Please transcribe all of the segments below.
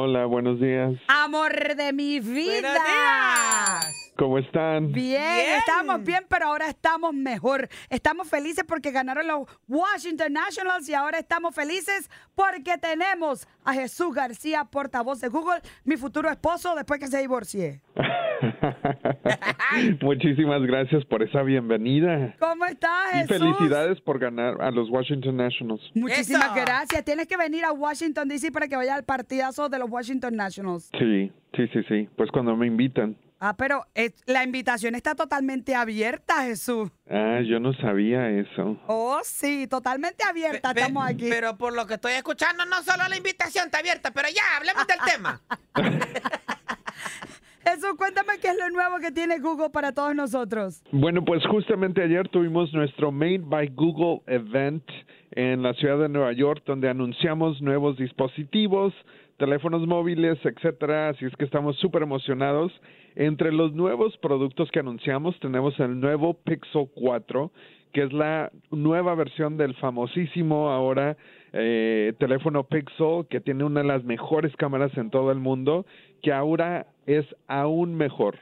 Hola, buenos días. Amor de mi vida. Buenos días. ¿Cómo están? Bien, Bien. estamos bien, pero ahora estamos mejor. Estamos felices porque ganaron los Washington Nationals y ahora estamos felices porque tenemos a Jesús García, portavoz de Google, mi futuro esposo después que se divorcie. Muchísimas gracias por esa bienvenida. ¿Cómo estás, Y Jesús? felicidades por ganar a los Washington Nationals. Muchísimas Eso. gracias. Tienes que venir a Washington, D.C. para que vaya al partidazo de los Washington Nationals. Sí, sí, sí, sí. Pues cuando me invitan. Ah, pero la invitación está totalmente abierta, Jesús. Ah, yo no sabía eso. Oh, sí, totalmente abierta. Pe- Estamos aquí. Pero por lo que estoy escuchando, no solo la invitación está abierta, pero ya, hablemos del tema. Qué es lo nuevo que tiene Google para todos nosotros. Bueno, pues justamente ayer tuvimos nuestro Made by Google event en la ciudad de Nueva York, donde anunciamos nuevos dispositivos, teléfonos móviles, etcétera. Así es que estamos súper emocionados. Entre los nuevos productos que anunciamos tenemos el nuevo Pixel 4, que es la nueva versión del famosísimo ahora eh, teléfono Pixel, que tiene una de las mejores cámaras en todo el mundo, que ahora es aún mejor.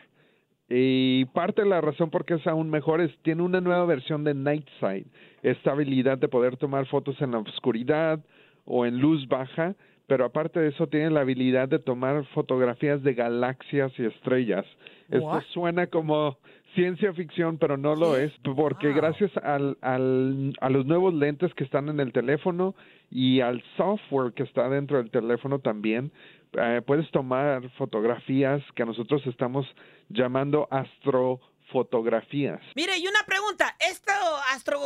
Y parte de la razón por qué es aún mejor es tiene una nueva versión de Night Sight, esta habilidad de poder tomar fotos en la oscuridad o en luz baja, pero aparte de eso tiene la habilidad de tomar fotografías de galaxias y estrellas. Esto suena como ciencia ficción, pero no lo es, porque Wow. gracias al, al, a los nuevos lentes que están en el teléfono y al software que está dentro del teléfono también, eh, puedes tomar fotografías que nosotros estamos llamando astrofotografías. Mire, y una pregunta, esto astro...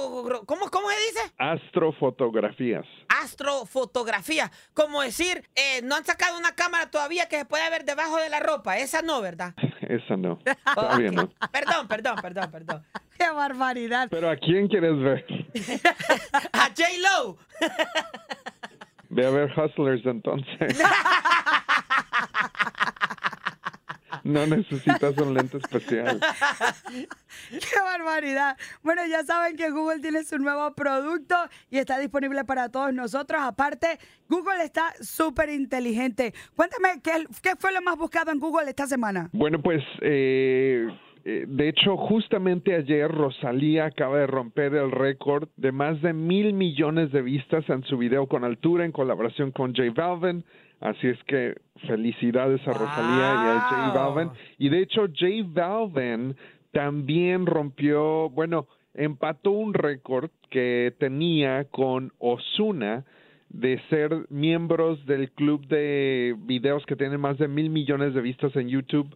¿Cómo, cómo se dice? Astrofotografías. Astrofotografía. Como decir, eh, no han sacado una cámara todavía que se puede ver debajo de la ropa. Esa no, ¿verdad? Esa no. Todavía no. Perdón, perdón, perdón, perdón. ¡Qué barbaridad! Pero ¿a quién quieres ver? A J-Lo. Ve a ver Hustlers entonces. No necesitas un lente especial. ¡Qué barbaridad! Bueno, ya saben que Google tiene su nuevo producto y está disponible para todos nosotros. Aparte, Google está súper inteligente. Cuéntame, ¿qué, ¿qué fue lo más buscado en Google esta semana? Bueno, pues eh, eh, de hecho, justamente ayer Rosalía acaba de romper el récord de más de mil millones de vistas en su video con altura en colaboración con J Balvin. Así es que felicidades a Rosalía y a J. Balvin. Y de hecho, J Balvin también rompió, bueno, empató un récord que tenía con Osuna de ser miembros del club de videos que tienen más de mil millones de vistas en YouTube.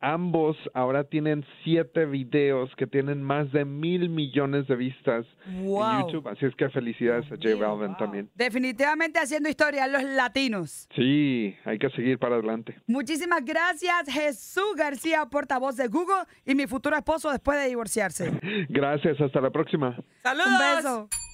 Ambos ahora tienen siete videos que tienen más de mil millones de vistas Wow. en YouTube. Así es que felicidades a J Balvin también. Definitivamente haciendo historia los latinos. Sí, hay que seguir para adelante. Muchísimas gracias, Jesús García, portavoz de Google y mi futuro esposo después de divorciarse. Gracias, hasta la próxima. Saludos. Un beso.